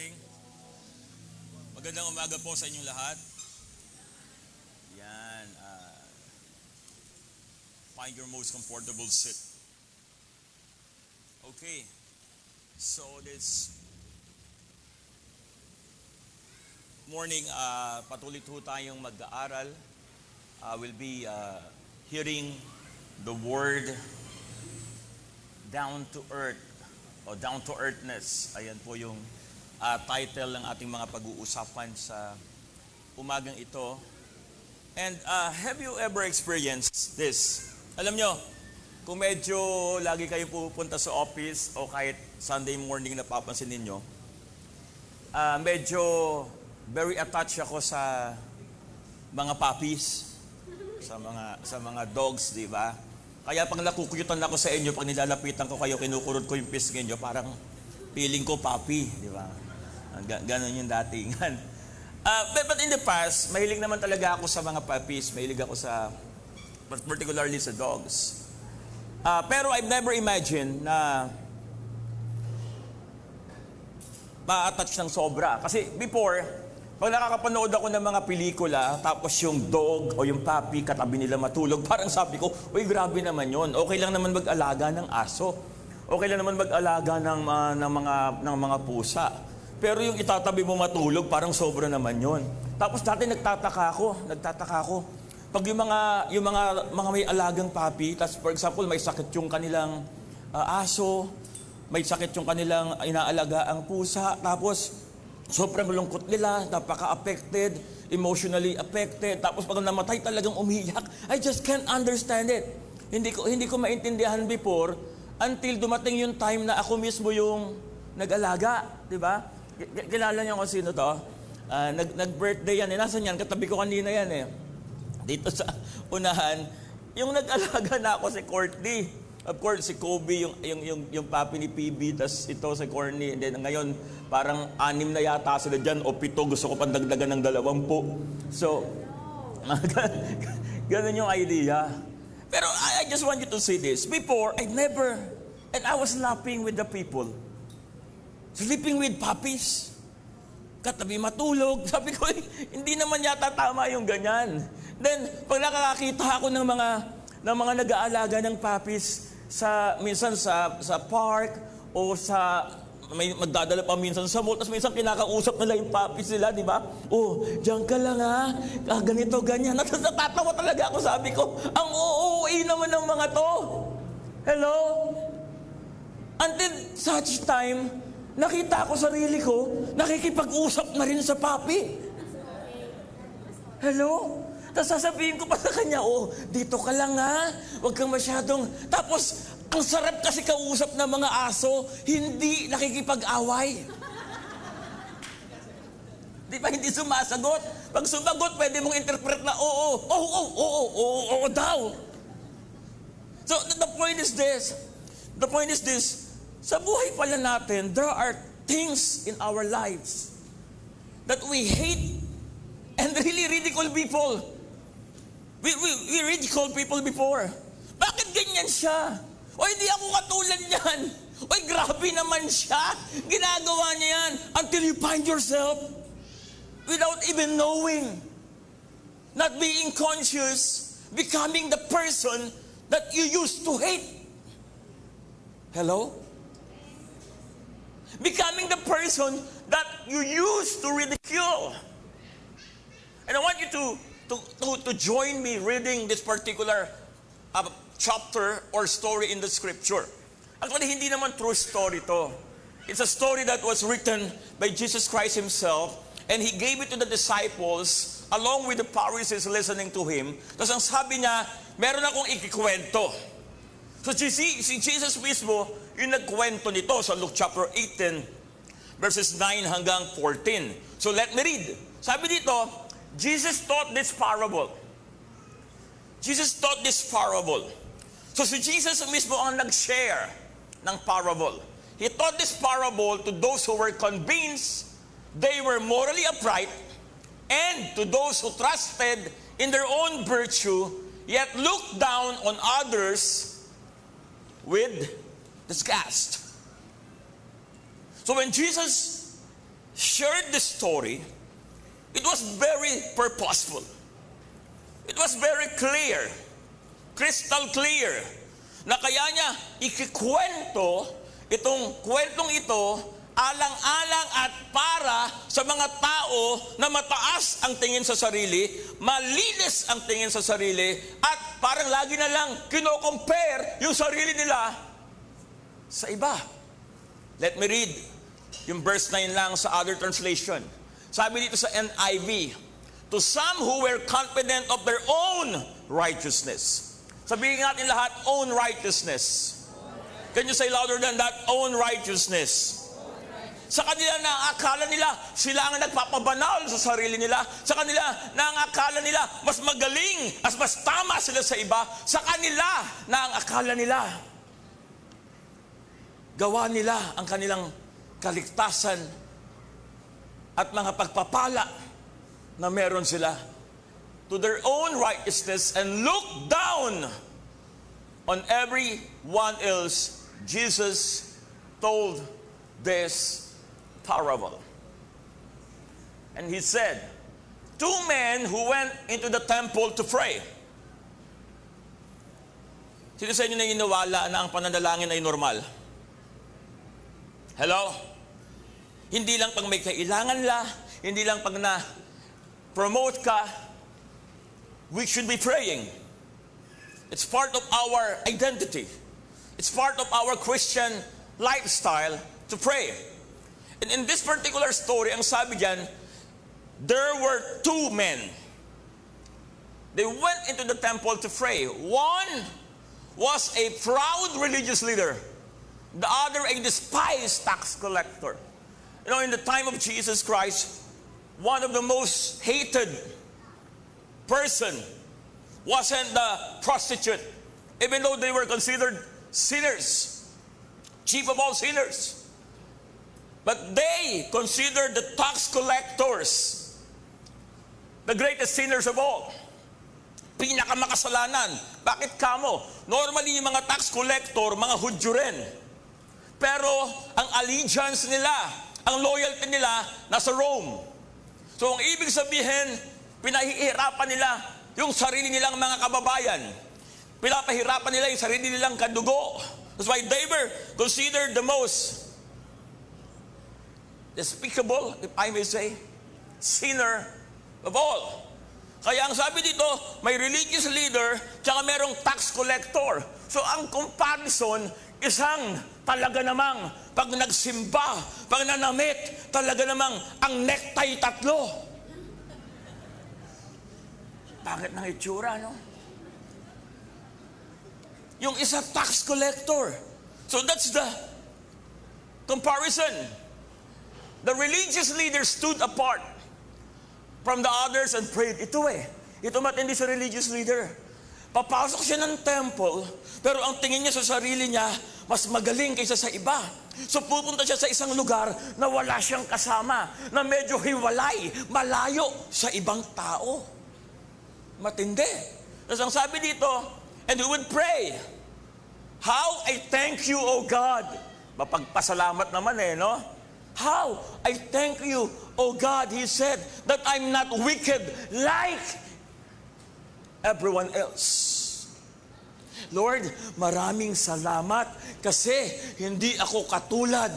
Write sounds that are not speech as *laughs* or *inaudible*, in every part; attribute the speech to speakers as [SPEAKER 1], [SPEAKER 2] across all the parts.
[SPEAKER 1] morning. Magandang umaga po sa inyong lahat. Yan. Uh, find your most comfortable seat. Okay. So this morning, uh, patuloy po tayong mag-aaral. Uh, we'll be uh, hearing the word down to earth o down to earthness. Ayan po yung uh, title ng ating mga pag-uusapan sa umagang ito. And uh, have you ever experienced this? Alam nyo, kung medyo lagi kayo pupunta sa office o kahit Sunday morning na papansin ninyo, uh, medyo very attached ako sa mga puppies, sa mga sa mga dogs, di ba? Kaya pag nakukuyutan ako sa inyo, pag nilalapitan ko kayo, kinukurot ko yung pisngi nyo, parang feeling ko papi, di ba? Ganon yung datingan. Uh, *laughs* but, but in the past, mahilig naman talaga ako sa mga puppies. Mahilig ako sa, particularly sa dogs. Uh, pero I've never imagined na ma-attach ng sobra. Kasi before, pag nakakapanood ako ng mga pelikula, tapos yung dog o yung puppy katabi nila matulog, *laughs* parang sabi ko, uy, grabe naman yon. Okay lang naman mag-alaga ng aso. Okay lang naman mag-alaga ng, uh, ng, mga, ng mga pusa. Pero yung itatabi mo matulog, parang sobra naman yon. Tapos dati nagtataka ako, nagtataka ako. Pag yung mga, yung mga, mga may alagang papi, tapos for example, may sakit yung kanilang uh, aso, may sakit yung kanilang inaalaga ang pusa, tapos Sobrang lungkot nila, napaka-affected, emotionally affected. Tapos pag namatay talagang umiyak. I just can't understand it. Hindi ko hindi ko maintindihan before until dumating yung time na ako mismo yung nag-alaga, di ba? Kilala niyo kung sino to? Uh, nag, nag-birthday yan. Eh, nasan yan? Katabi ko kanina yan eh. Dito sa *laughs* unahan, yung nag-alaga na ako si Courtney. Of course, si Kobe, yung, yung, yung, yung papi ni PB, tas ito si Corny. And then ngayon, parang anim na yata sila dyan, o pito, gusto ko pang dagdagan ng dalawampu. So, *laughs* ganun yung idea. Pero I, I just want you to see this. Before, I never, and I was laughing with the people. Sleeping with puppies. Katabi matulog. *laughs* Sabi ko, hindi naman yata tama yung ganyan. Then, pag nakakakita ako ng mga ng mga nag-aalaga ng puppies, sa minsan sa sa park o sa may magdadala pa minsan sa mall, tapos minsan kinakausap nila yung puppies nila, di ba? Oh, diyan ka lang ha, ah, ganito, ganyan. *laughs* At natatawa talaga ako, sabi ko, ang uuwi naman ng mga to. Hello? Until such time, nakita ko sarili ko, nakikipag-usap na rin sa papi. Hello? Tapos sasabihin ko pa sa kanya, oh, dito ka lang ha, huwag kang masyadong... Tapos, ang sarap kasi kausap ng mga aso, hindi nakikipag-away. Di ba hindi sumasagot? Pag sumagot, pwede mong interpret na, oo, oo, oo, oo, oo, oo, daw. So, the point is this. The point is this. Sa buhay pala natin, there are things in our lives that we hate and really ridicule people. We, we, we ridicule people before. Bakit ganyan siya? O hindi ako katulad niyan. O grabe naman siya. Ginagawa niya yan until you find yourself without even knowing, not being conscious, becoming the person that you used to hate. Hello? Becoming the person that you used to ridicule. And I want you to to, to, to join me reading this particular uh, chapter or story in the scripture. Actually, hindi naman true story to. It's a story that was written by Jesus Christ himself and he gave it to the disciples along with the Pharisees listening to him. Tapos ang sabi niya, meron akong ikikwento. So si, Jesus mismo, yung nagkwento nito sa Luke chapter 18, verses 9 hanggang 14. So let me read. Sabi dito, Jesus taught this parable. Jesus taught this parable. So si Jesus mismo ang nag-share ng parable. He taught this parable to those who were convinced they were morally upright and to those who trusted in their own virtue yet looked down on others with disgust. So when Jesus shared this story, it was very purposeful. It was very clear, crystal clear, na kaya niya ikikwento itong kwentong ito alang-alang at para sa mga tao na mataas ang tingin sa sarili, malinis ang tingin sa sarili, at parang lagi na lang kino-compare yung sarili nila sa iba. Let me read yung verse 9 lang sa other translation. Sabi dito sa NIV, To some who were confident of their own righteousness. Sabihin natin lahat, own righteousness. Can you say louder than that? Own righteousness. Sa kanila na akala nila, sila ang nagpapabanal sa sarili nila. Sa kanila na ang akala nila, mas magaling, as mas tama sila sa iba. Sa kanila na ang akala nila, gawa nila ang kanilang kaligtasan at mga pagpapala na meron sila to their own righteousness and look down on everyone else. Jesus told this parable. And he said, Two men who went into the temple to pray. Sino sa inyo na inawala na ang pananalangin ay normal? Hello? Hindi lang pag may kailangan la, hindi lang pag na promote ka, we should be praying. It's part of our identity. It's part of our Christian lifestyle to pray. And in this particular story, ang sabi diyan, there were two men. They went into the temple to pray. One was a proud religious leader. The other a despised tax collector. You know, in the time of Jesus Christ, one of the most hated person wasn't the prostitute, even though they were considered sinners, chief of all sinners. But they considered the tax collectors the greatest sinners of all. Pinakamakasalanan. Bakit kamo? Normally, yung mga tax collector, mga Hudyo rin. Pero, ang allegiance nila, ang loyalty nila, nasa Rome. So, ang ibig sabihin, pinahihirapan nila yung sarili nilang mga kababayan. Pinapahirapan nila yung sarili nilang kadugo. That's why they were considered the most despicable, if I may say, sinner of all. Kaya ang sabi dito, may religious leader, tsaka merong tax collector. So ang comparison, isang talaga namang pag nagsimba, pag nanamit, talaga namang ang necktie tatlo. Bakit ng itsura, no? Yung isa tax collector. So that's the comparison. The religious leader stood apart from the others and prayed. Ito eh. Ito matindi sa religious leader. Papasok siya ng temple, pero ang tingin niya sa sarili niya, mas magaling kaysa sa iba. So pupunta siya sa isang lugar na wala siyang kasama, na medyo hiwalay, malayo sa ibang tao. Matindi. Tapos ang sabi dito, and he would pray, How I thank you, O God. Mapagpasalamat naman eh, no? How I thank you, O God, he said, that I'm not wicked like everyone else. Lord, maraming salamat kasi hindi ako katulad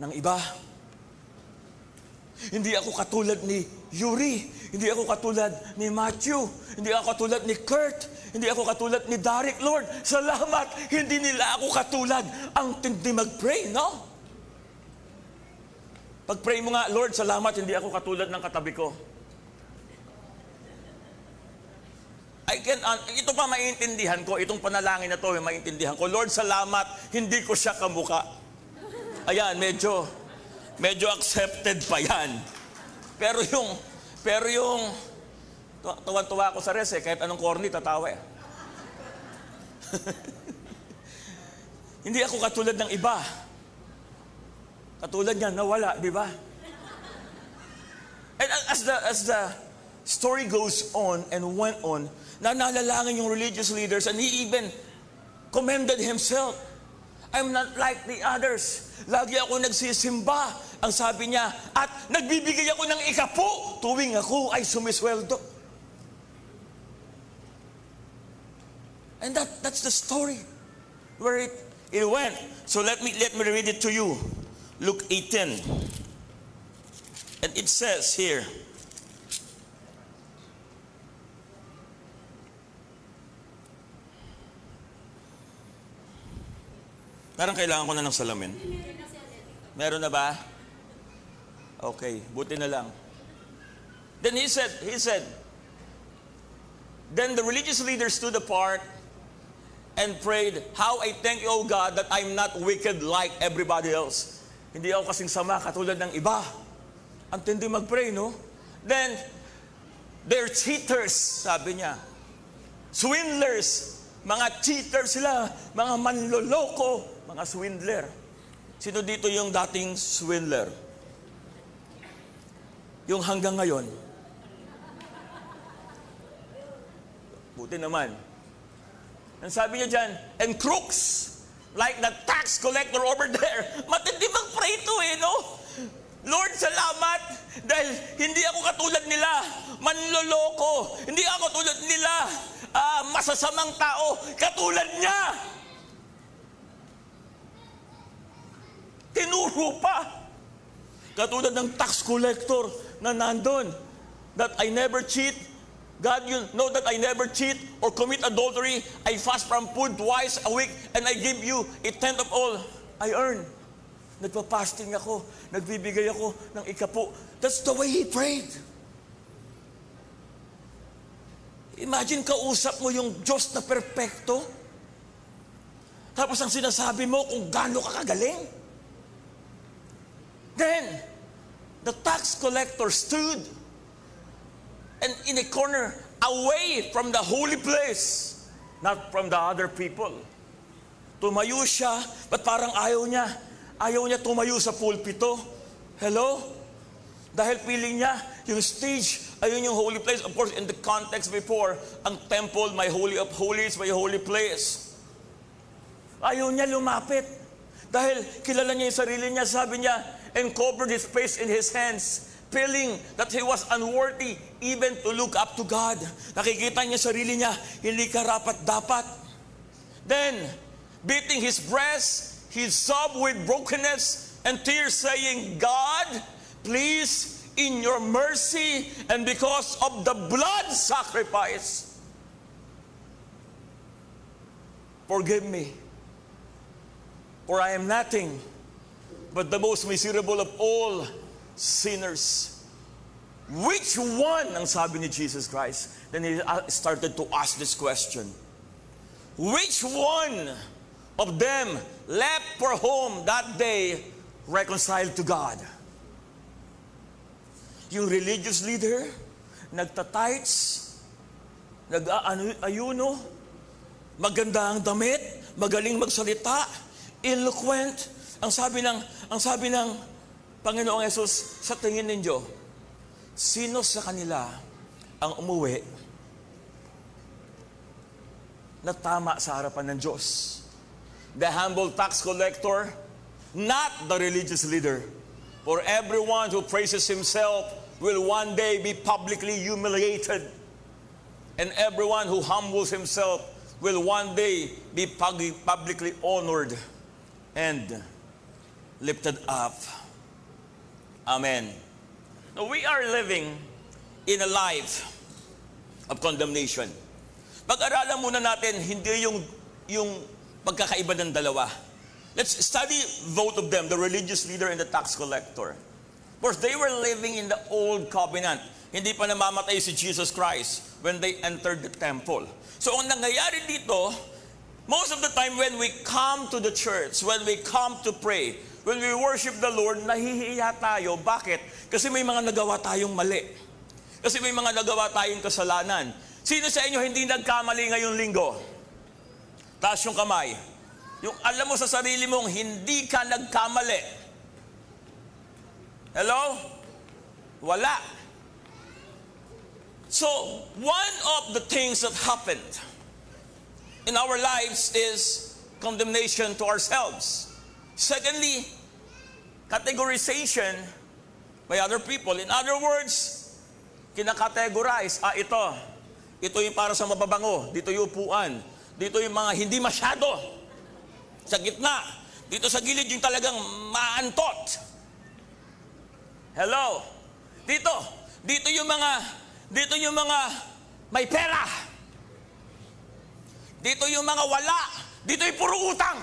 [SPEAKER 1] ng iba. Hindi ako katulad ni Yuri. Hindi ako katulad ni Matthew. Hindi ako katulad ni Kurt. Hindi ako katulad ni Derek, Lord. Salamat. Hindi nila ako katulad. Ang tindi mag-pray, no? Pag-pray mo nga, Lord, salamat. Hindi ako katulad ng katabi ko. I can, uh, ito pa maintindihan ko, itong panalangin na to, maintindihan ko. Lord, salamat, hindi ko siya kamuka. Ayan, medyo, medyo accepted pa yan. Pero yung, pero yung, tuwan-tuwa ako sa res eh, kahit anong corny, tatawa eh. *laughs* hindi ako katulad ng iba. Katulad niya, nawala, di ba? And as the, as the story goes on and went on, na nalalangin yung religious leaders and he even commended himself. I'm not like the others. Lagi ako nagsisimba, ang sabi niya, at nagbibigay ako ng ikapo tuwing ako ay sumisweldo. And that, that's the story where it, it went. So let me, let me read it to you. Luke 18. And it says here, Parang kailangan ko na ng salamin. Meron na ba? Okay, buti na lang. Then he said, he said, Then the religious leaders stood apart and prayed, How I thank you, O God, that I'm not wicked like everybody else. Hindi ako kasing sama katulad ng iba. Ang tindi mag-pray, no? Then, they're cheaters, sabi niya. Swindlers, mga cheaters sila, mga manloloko, mga swindler. Sino dito yung dating swindler? Yung hanggang ngayon. Buti naman. Ang sabi niya dyan, and crooks, like the tax collector over there. Matindi mag-pray to eh, no? Lord, salamat dahil hindi ako katulad nila, manloloko. Hindi ako katulad nila, uh, masasamang tao, katulad niya. Tinuro pa. Katulad ng tax collector na nandun. That I never cheat. God, you know that I never cheat or commit adultery. I fast from food twice a week and I give you a tenth of all I earn. Nagpa-fasting ako. Nagbibigay ako ng ikapo. That's the way he prayed. Imagine kausap mo yung Diyos na perpekto. Tapos ang sinasabi mo kung gaano ka kagaling. Then, the tax collector stood and in a corner away from the holy place, not from the other people. Tumayo siya, but parang ayaw niya. Ayaw niya tumayo sa pulpito. Hello? Dahil feeling niya, yung stage, ayun yung holy place. Of course, in the context before, ang temple, my holy of holies, my holy place. Ayaw niya lumapit. Dahil kilala niya yung sarili niya, sabi niya, and covered his face in his hands, feeling that he was unworthy even to look up to God. Nakikita niya sarili niya, hindi karapat dapat. Then, beating his breast, he sobbed with brokenness and tears, saying, God, please, in your mercy and because of the blood sacrifice, forgive me. For I am nothing but the most miserable of all sinners. Which one, ang sabi ni Jesus Christ? Then he started to ask this question. Which one of them left for home that day reconciled to God? Yung religious leader, nagtatights, nag-ayuno, maganda ang damit, magaling magsalita, eloquent. Ang sabi ng, ang sabi ng Panginoong Yesus, sa tingin ninyo, sino sa kanila ang umuwi na tama sa harapan ng Diyos? The humble tax collector, not the religious leader. For everyone who praises himself will one day be publicly humiliated. And everyone who humbles himself will one day be publicly honored and lifted up. Amen. Now, we are living in a life of condemnation. Pag-aralan muna natin, hindi yung, yung pagkakaiba ng dalawa. Let's study both of them, the religious leader and the tax collector. Of course, they were living in the old covenant. Hindi pa namamatay si Jesus Christ when they entered the temple. So ang nangyayari dito, most of the time when we come to the church, when we come to pray, when we worship the Lord, nahihiya tayo. Bakit? Kasi may mga nagawa tayong mali. Kasi may mga nagawa tayong kasalanan. Sino sa inyo hindi nagkamali ngayong linggo? Taas yung kamay. Yung alam mo sa sarili mong hindi ka nagkamali. Hello? Wala. So, one of the things that happened in our lives is condemnation to ourselves. Secondly, categorization by other people. In other words, kinakategorize, ah ito, ito yung para sa mababango, dito yung upuan, dito yung mga hindi masyado, sa gitna, dito sa gilid yung talagang maantot. Hello? Dito, dito yung mga, dito yung mga may pera. Dito yung mga wala. Dito yung puro utang.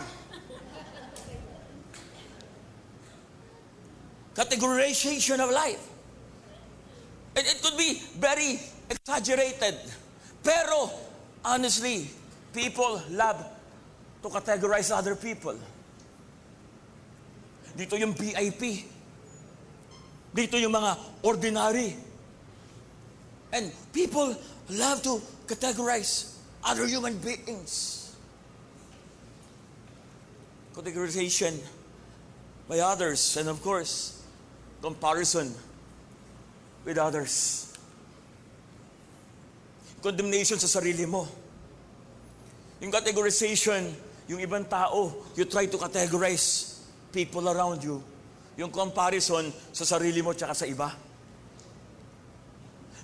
[SPEAKER 1] Categorization of life. And it could be very exaggerated. Pero, honestly, people love to categorize other people. Dito yung VIP. Dito yung mga ordinary. And people love to categorize other human beings. Categorization by others, and of course, comparison with others. Condemnation sa sarili mo. Yung categorization, yung ibang tao, you try to categorize people around you. Yung comparison sa sarili mo tsaka sa iba.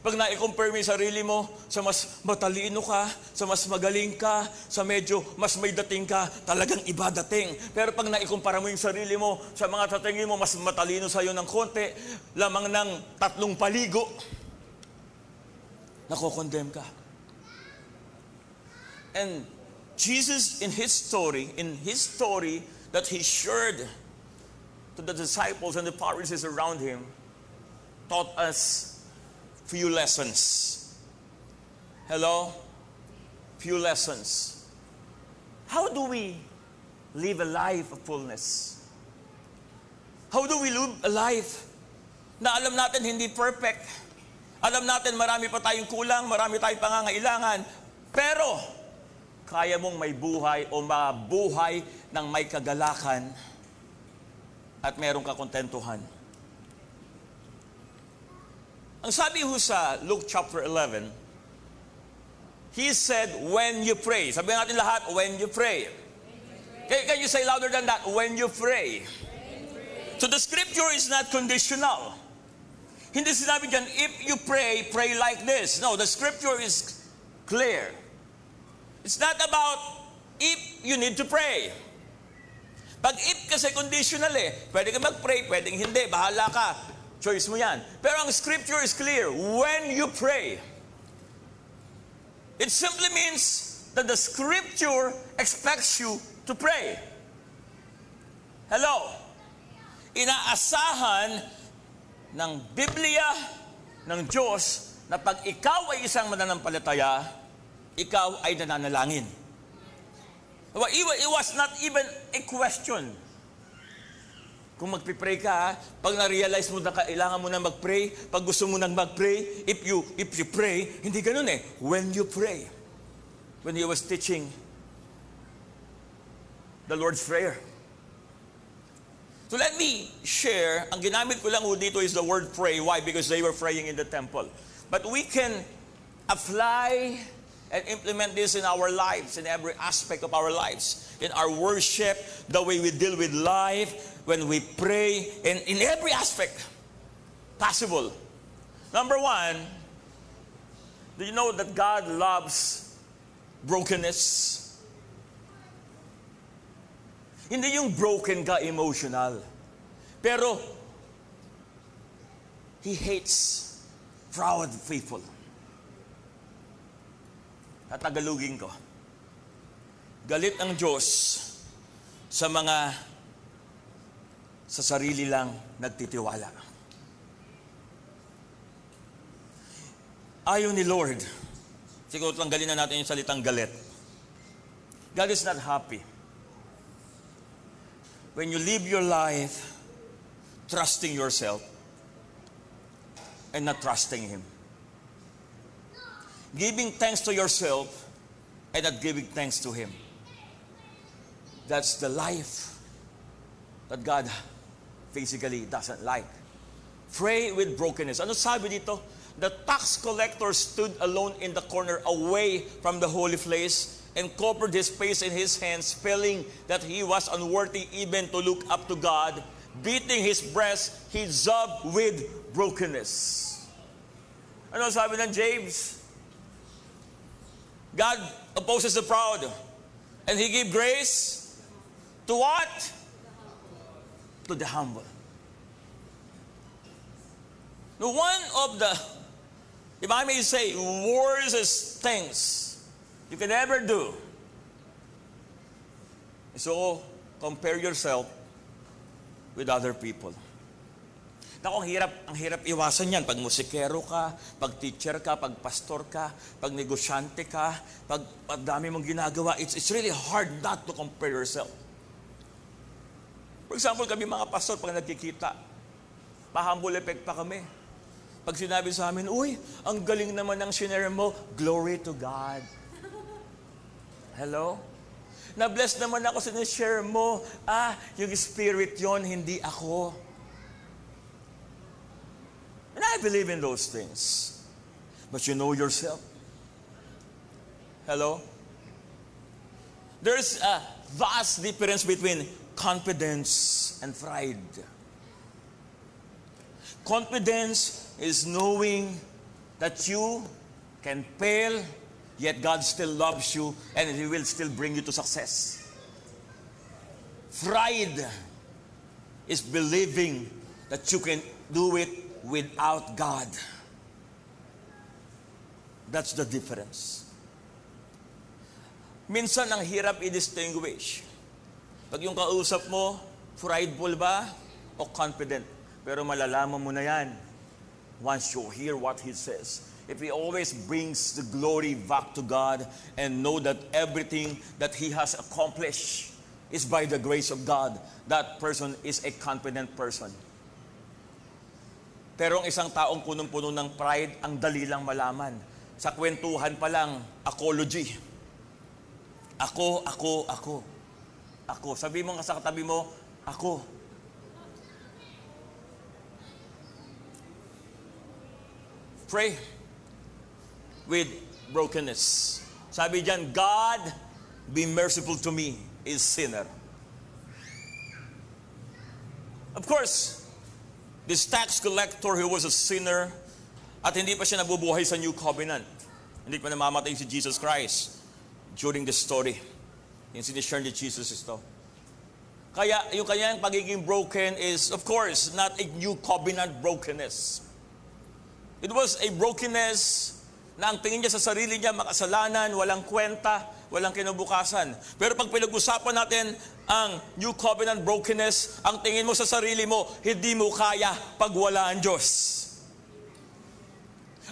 [SPEAKER 1] Pag na-compare mo yung sarili mo sa mas matalino ka, sa mas magaling ka, sa medyo mas may dating ka, talagang iba dating. Pero pag na-compare mo yung sarili mo sa mga tatingin mo, mas matalino sa'yo ng konti, lamang ng tatlong paligo, nakokondem ka. And Jesus in His story, in His story that He shared to the disciples and the Pharisees around Him, taught us few lessons. Hello? Few lessons. How do we live a life of fullness? How do we live a life na alam natin hindi perfect? Alam natin marami pa tayong kulang, marami tayong pangangailangan, pero kaya mong may buhay o mabuhay ng may kagalakan at merong kakontentuhan. Ang sabi ho sa Luke chapter 11, He said, when you pray. Sabi natin lahat, when you pray. Can, can you say louder than that? When you pray. So the scripture is not conditional. Hindi sinabi dyan, if you pray, pray like this. No, the scripture is clear. It's not about if you need to pray. Pag if kasi conditional eh, pwede ka mag-pray, pwedeng hindi, bahala ka. Choice mo yan. Pero ang scripture is clear. When you pray, it simply means that the scripture expects you to pray. Hello? Inaasahan ng Biblia, ng Diyos, na pag ikaw ay isang mananampalataya, ikaw ay nananalangin. It was not even a question. Kung magpipray ka, pag na-realize mo na kailangan mo na mag-pray, pag gusto mo nang mag-pray, if you, if you pray, hindi ganun eh. When you pray. When he was teaching the Lord's Prayer. So let me share, ang ginamit ko lang dito is the word pray. Why? Because they were praying in the temple. But we can apply and implement this in our lives, in every aspect of our lives. In our worship, the way we deal with life, when we pray in, in every aspect possible. Number one, do you know that God loves brokenness? Hindi yung broken ka emotional. Pero, He hates proud people. Tatagalugin ko. Galit ang Diyos sa mga sa sarili lang nagtitiwala. Ayaw ni Lord, siguro tanggalin na natin yung salitang galit. God is not happy. When you live your life trusting yourself and not trusting Him. Giving thanks to yourself and not giving thanks to Him. That's the life that God physically doesn't like. Pray with brokenness. Ano sabi dito? The tax collector stood alone in the corner away from the holy place and covered his face in his hands, feeling that he was unworthy even to look up to God. Beating his breast, he sobbed with brokenness. Ano sabi ng James? God opposes the proud, and he give grace to what? To the humble. Now, one of the, if I may say, worst things you can ever do is to compare yourself with other people. Naku, ang hirap, ang hirap iwasan yan. Pag musikero ka, pag teacher ka, pag pastor ka, pag negosyante ka, pag, pag dami mong ginagawa, it's, it's really hard not to compare yourself. For example, kami mga pastor, pag nagkikita, pa-humble effect pa kami. Pag sinabi sa amin, uy, ang galing naman ng sinare mo, glory to God. Hello? Na-bless naman ako sa share mo. Ah, yung spirit yon hindi ako. And I believe in those things. But you know yourself. Hello? There's a vast difference between confidence and pride. Confidence is knowing that you can fail, yet God still loves you and He will still bring you to success. Pride is believing that you can do it without God. That's the difference. Minsan ang hirap i-distinguish. Pag yung kausap mo, prideful ba o confident? Pero malalaman mo na yan once you hear what he says. If he always brings the glory back to God and know that everything that he has accomplished is by the grace of God, that person is a confident person. Pero ang isang taong punong-puno ng pride, ang dali lang malaman. Sa kwentuhan pa lang, apology. Ako, ako, ako. Ako. Sabi mo nga sa katabi mo, ako. Pray with brokenness. Sabi diyan, God, be merciful to me, is sinner. Of course, This tax collector who was a sinner at hindi pa siya nabubuhay sa new covenant. Hindi pa namamatay si Jesus Christ during the story. Yung sinishare ni Jesus ito. Kaya yung kanyang pagiging broken is, of course, not a new covenant brokenness. It was a brokenness na ang tingin niya sa sarili niya makasalanan, walang kwenta, walang kinabukasan. Pero pag pinag-usapan natin ang New Covenant brokenness, ang tingin mo sa sarili mo, hindi mo kaya pag wala ang Diyos.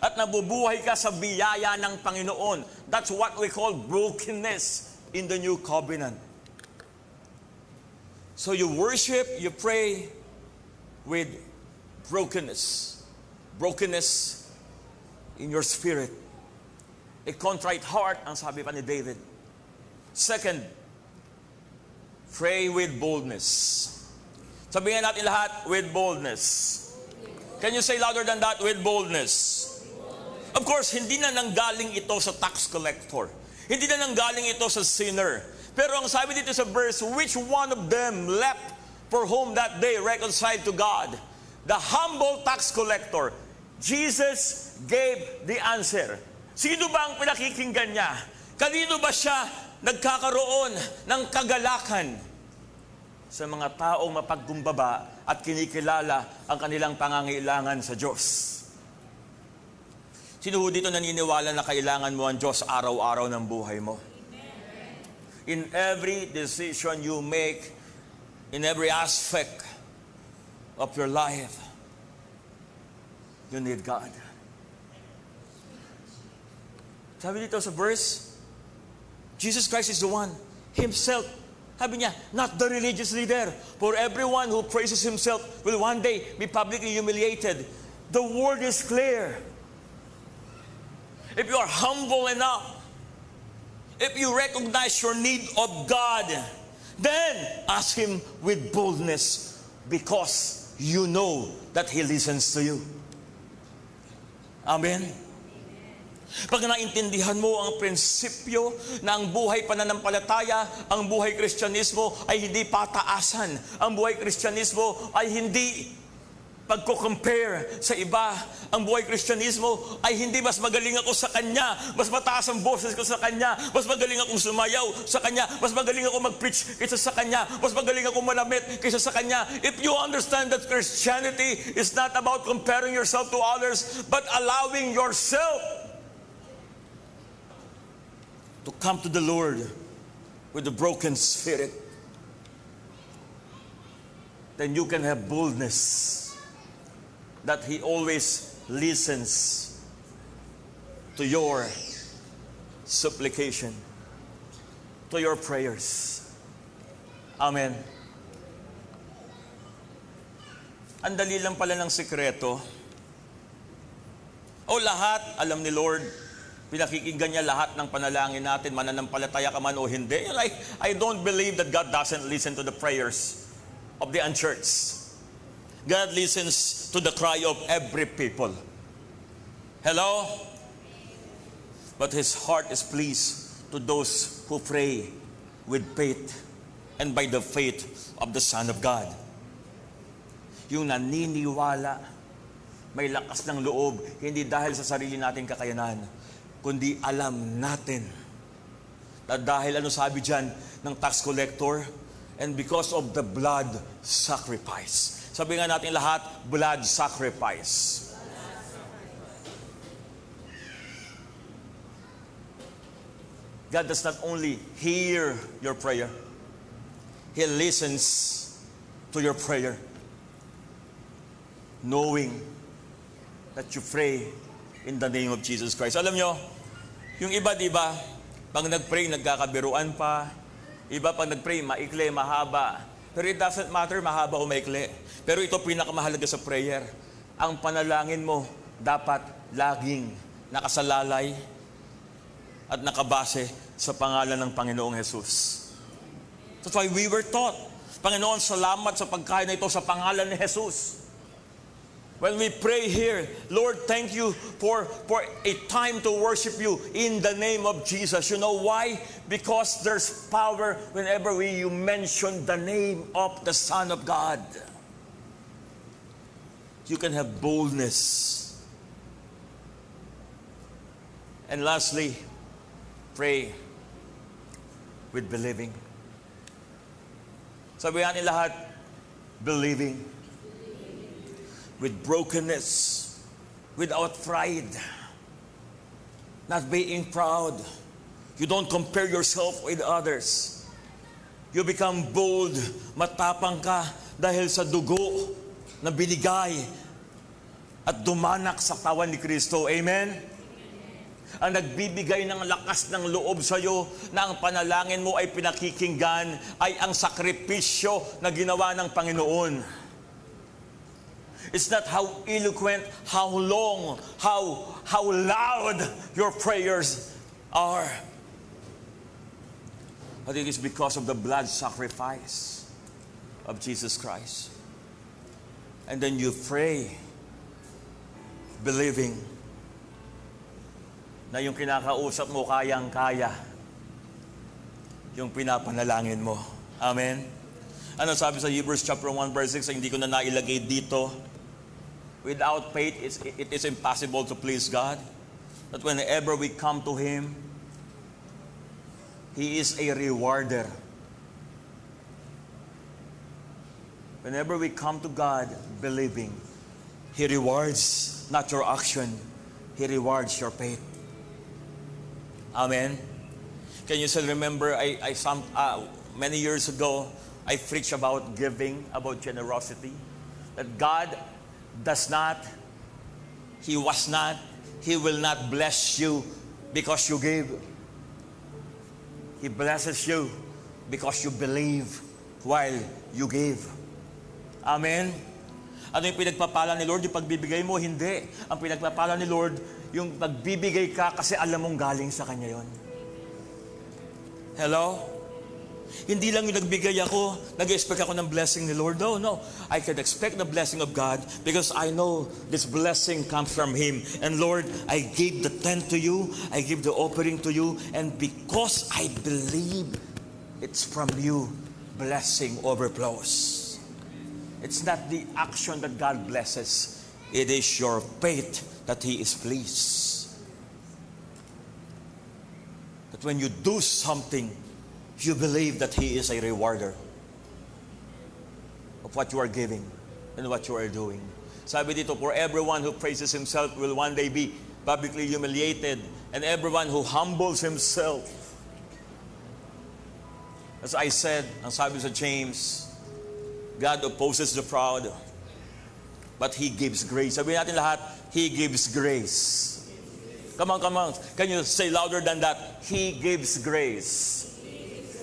[SPEAKER 1] At nabubuhay ka sa biyaya ng Panginoon. That's what we call brokenness in the New Covenant. So you worship, you pray with brokenness. Brokenness in your spirit. A contrite heart, ang sabi pa ni David. Second, pray with boldness. Sabihin natin lahat, with boldness. Can you say louder than that? With boldness. Of course, hindi na nanggaling ito sa tax collector. Hindi na nanggaling ito sa sinner. Pero ang sabi dito sa verse, which one of them left for whom that day reconciled to God? The humble tax collector. Jesus gave the answer. Sino ba ang pinakikinggan niya? Kanino ba siya nagkakaroon ng kagalakan sa mga taong mapagkumbaba at kinikilala ang kanilang pangangailangan sa Diyos. Sino dito naniniwala na kailangan mo ang Diyos araw-araw ng buhay mo? In every decision you make, in every aspect of your life, you need God. Sabi dito sa verse, Jesus Christ is the one himself. Sabi niya, not the religious leader. For everyone who praises himself will one day be publicly humiliated. The word is clear. If you are humble enough, if you recognize your need of God, then ask Him with boldness because you know that He listens to you. Amen. Pag naintindihan mo ang prinsipyo na ang buhay pananampalataya, ang buhay kristyanismo ay hindi pataasan. Ang buhay kristyanismo ay hindi pagko-compare sa iba. Ang buhay kristyanismo ay hindi mas magaling ako sa Kanya, mas mataas ang boses ko sa Kanya, mas magaling akong sumayaw sa Kanya, mas magaling ako mag-preach kaysa sa Kanya, mas magaling ako malamit kaysa sa Kanya. If you understand that Christianity is not about comparing yourself to others, but allowing yourself to come to the Lord with a broken spirit, then you can have boldness that He always listens to your supplication, to your prayers. Amen. Ang dali lang pala ng sikreto. O lahat, alam ni Lord, pinakikinggan niya lahat ng panalangin natin, mananampalataya ka man o hindi. I, I don't believe that God doesn't listen to the prayers of the unchurched. God listens to the cry of every people. Hello? But His heart is pleased to those who pray with faith and by the faith of the Son of God. Yung naniniwala, may lakas ng loob, hindi dahil sa sarili nating kakayanan, kundi alam natin na dahil ano sabi dyan ng tax collector, and because of the blood sacrifice. Sabi nga natin lahat, blood sacrifice. God does not only hear your prayer, He listens to your prayer, knowing that you pray in the name of Jesus Christ. Alam nyo, yung iba, di ba, pag nag-pray, nagkakabiruan pa. Iba pag nag-pray, maikli, mahaba. Pero it doesn't matter, mahaba o maikli. Pero ito pinakamahalaga sa prayer. Ang panalangin mo dapat laging nakasalalay at nakabase sa pangalan ng Panginoong Jesus. That's why we were taught. Panginoon, salamat sa pagkain na ito sa pangalan ni Jesus. When we pray here, Lord, thank you for, for a time to worship you in the name of Jesus. You know why? Because there's power whenever we you mention the name of the Son of God. You can have boldness. And lastly, pray with believing. Sabi ni lahat, believing. With brokenness, without pride, not being proud. You don't compare yourself with others. You become bold, matapang ka dahil sa dugo na binigay at dumanak sa tawan ni Kristo. Amen? ang nagbibigay ng lakas ng loob sa iyo na ang panalangin mo ay pinakikinggan ay ang sakripisyo na ginawa ng Panginoon. It's not how eloquent, how long, how, how loud your prayers are. But it is because of the blood sacrifice of Jesus Christ. And then you pray, believing na yung kinakausap mo kayang-kaya yung pinapanalangin mo. Amen? Ano sabi sa Hebrews chapter 1 verse 6, hindi ko na nailagay dito. Without faith, it's, it is impossible to please God. That whenever we come to Him, He is a rewarder. Whenever we come to God believing, He rewards not your action, He rewards your faith. Amen. Can you still remember? I, I some uh, many years ago, I preached about giving, about generosity. That God does not, He was not, He will not bless you because you give. He blesses you because you believe while you give. Amen. Ano yung pinagpapala ni Lord? Yung pagbibigay mo? Hindi. Ang pinagpapala ni Lord, yung pagbibigay ka kasi alam mong galing sa Kanya yon. Hello? Hindi lang yung nagbigay ako, nag-expect ako ng blessing ni Lord. No, no. I can expect the blessing of God because I know this blessing comes from Him. And Lord, I give the tent to you, I give the offering to you, and because I believe it's from you, blessing overflows. It's not the action that God blesses, it is your faith that He is pleased. That when you do something, you believe that He is a rewarder of what you are giving and what you are doing. Sabi dito, for everyone who praises himself will one day be publicly humiliated, and everyone who humbles himself. As I said, ang sabi sa James, God opposes the proud, but He gives grace. Sabi natin lahat, He gives grace. Come on, come on. Can you say louder than that? He gives grace.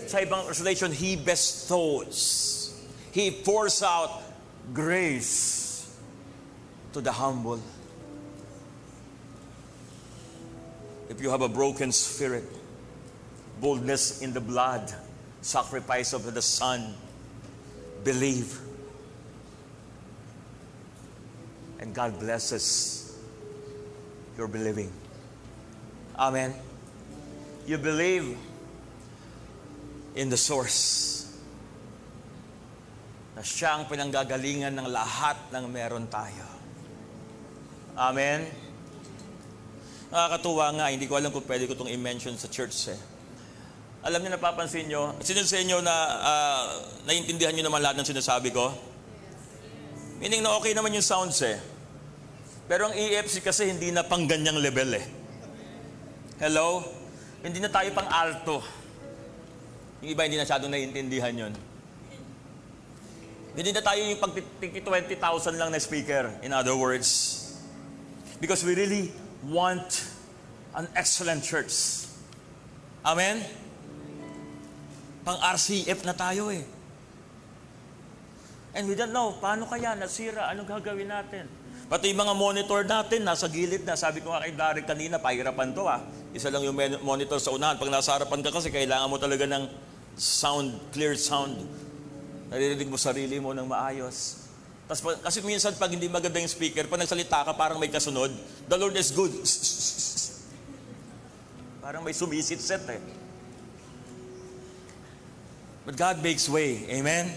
[SPEAKER 1] Sa ibang translation, He bestows. He pours out grace to the humble. If you have a broken spirit, boldness in the blood, sacrifice of the Son, believe. And God blesses your believing. Amen. You believe in the source na siyang pinanggagalingan ng lahat ng meron tayo. Amen. Nakakatuwa nga, hindi ko alam kung pwede ko itong i-mention sa church eh. Alam niyo, napapansin niyo, sino sa inyo na uh, naiintindihan niyo naman lahat ng sinasabi ko? Meaning na okay naman yung sounds eh. Pero ang EFC kasi hindi na pang ganyang level eh. Hello? Hindi na tayo pang alto. Yung iba hindi na masyadong naiintindihan yun. Hindi na tayo yung pag 20,000 lang na speaker, in other words. Because we really want an excellent church. Amen? Pang RCF na tayo eh. And we don't know, paano kaya nasira? Ano gagawin natin? Pati yung mga monitor natin, nasa gilid na. Sabi ko nga kay Derek kanina, pahirapan to ah. Isa lang yung monitor sa unahan. Pag nasa harapan ka kasi, kailangan mo talaga ng sound, clear sound. Naririnig mo sarili mo ng maayos. Tapos, kasi minsan pag hindi maganda yung speaker, pag nagsalita ka, parang may kasunod. The Lord is good. *laughs* Parang may sumisit-set eh. But God makes way. Amen?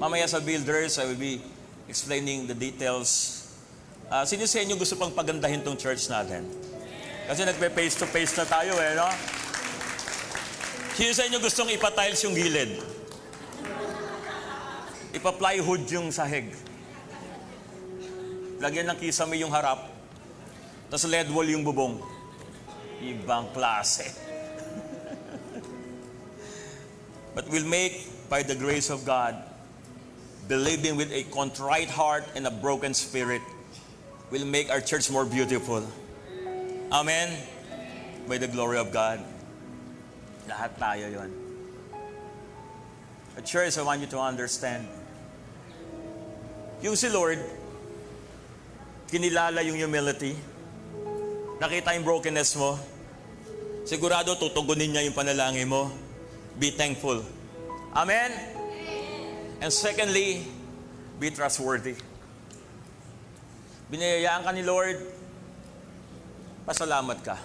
[SPEAKER 1] Mamaya sa builders, I will be explaining the details. Uh, sino sa inyo gusto pang pagandahin tong church natin? Kasi nagpe-face to face na tayo eh, no? Sino sa inyo gustong ipatiles yung gilid? Ipa-plywood yung sahig. Lagyan ng kisame yung harap. Tapos LED wall yung bubong. Ibang klase. *laughs* But we'll make, by the grace of God, believing with a contrite heart and a broken spirit, will make our church more beautiful. Amen? By the glory of God. Lahat tayo yon. At church, I want you to understand. Yung si Lord, kinilala yung humility. Nakita yung brokenness mo. Sigurado tutugunin niya yung panalangin mo. Be thankful. Amen? And secondly, be trustworthy. Binayayaan ka ni Lord, pasalamat ka.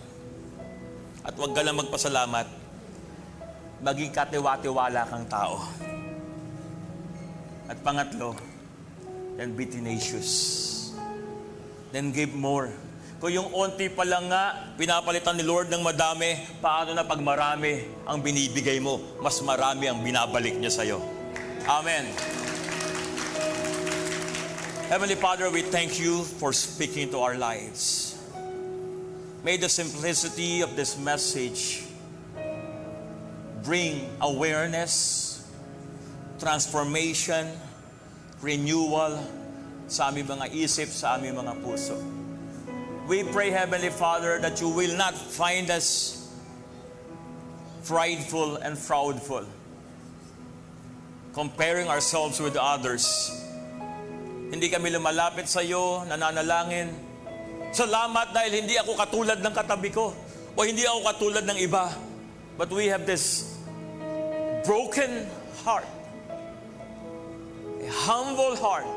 [SPEAKER 1] At huwag ka lang magpasalamat maging katiwa-tiwala kang tao. At pangatlo, then be tenacious. Then give more. Kung yung onti pa lang nga, pinapalitan ni Lord ng madami, paano na pag marami ang binibigay mo, mas marami ang binabalik niya sa'yo. Amen. Heavenly Father, we thank you for speaking to our lives. May the simplicity of this message bring awareness, transformation, renewal sa aming mga isip, sa aming mga puso. We pray, Heavenly Father, that you will not find us prideful and proudful, comparing ourselves with others. Hindi kami lumalapit sa iyo, nananalangin. Salamat dahil hindi ako katulad ng katabi ko o hindi ako katulad ng iba. But we have this broken heart, a humble heart,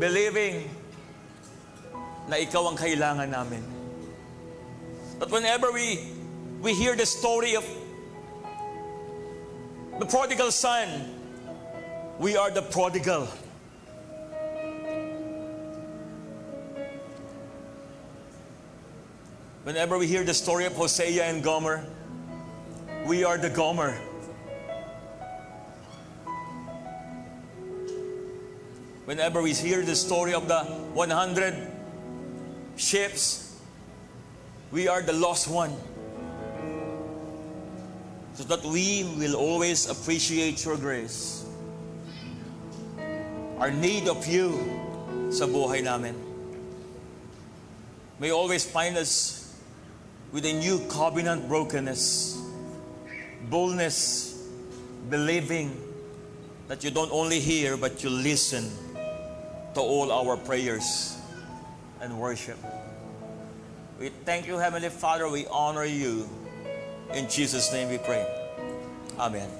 [SPEAKER 1] believing na ikaw ang kailangan namin. But whenever we we hear the story of the prodigal son, we are the prodigal. Whenever we hear the story of Hosea and Gomer, we are the Gomer. Whenever we hear the story of the 100 ships, we are the lost one. So that we will always appreciate your grace. Our need of you sa buhay namin. May always find us with a new covenant brokenness, boldness, believing that you don't only hear but you listen to all our prayers and worship. We thank you, Heavenly Father. We honor you. In Jesus' name we pray. Amen.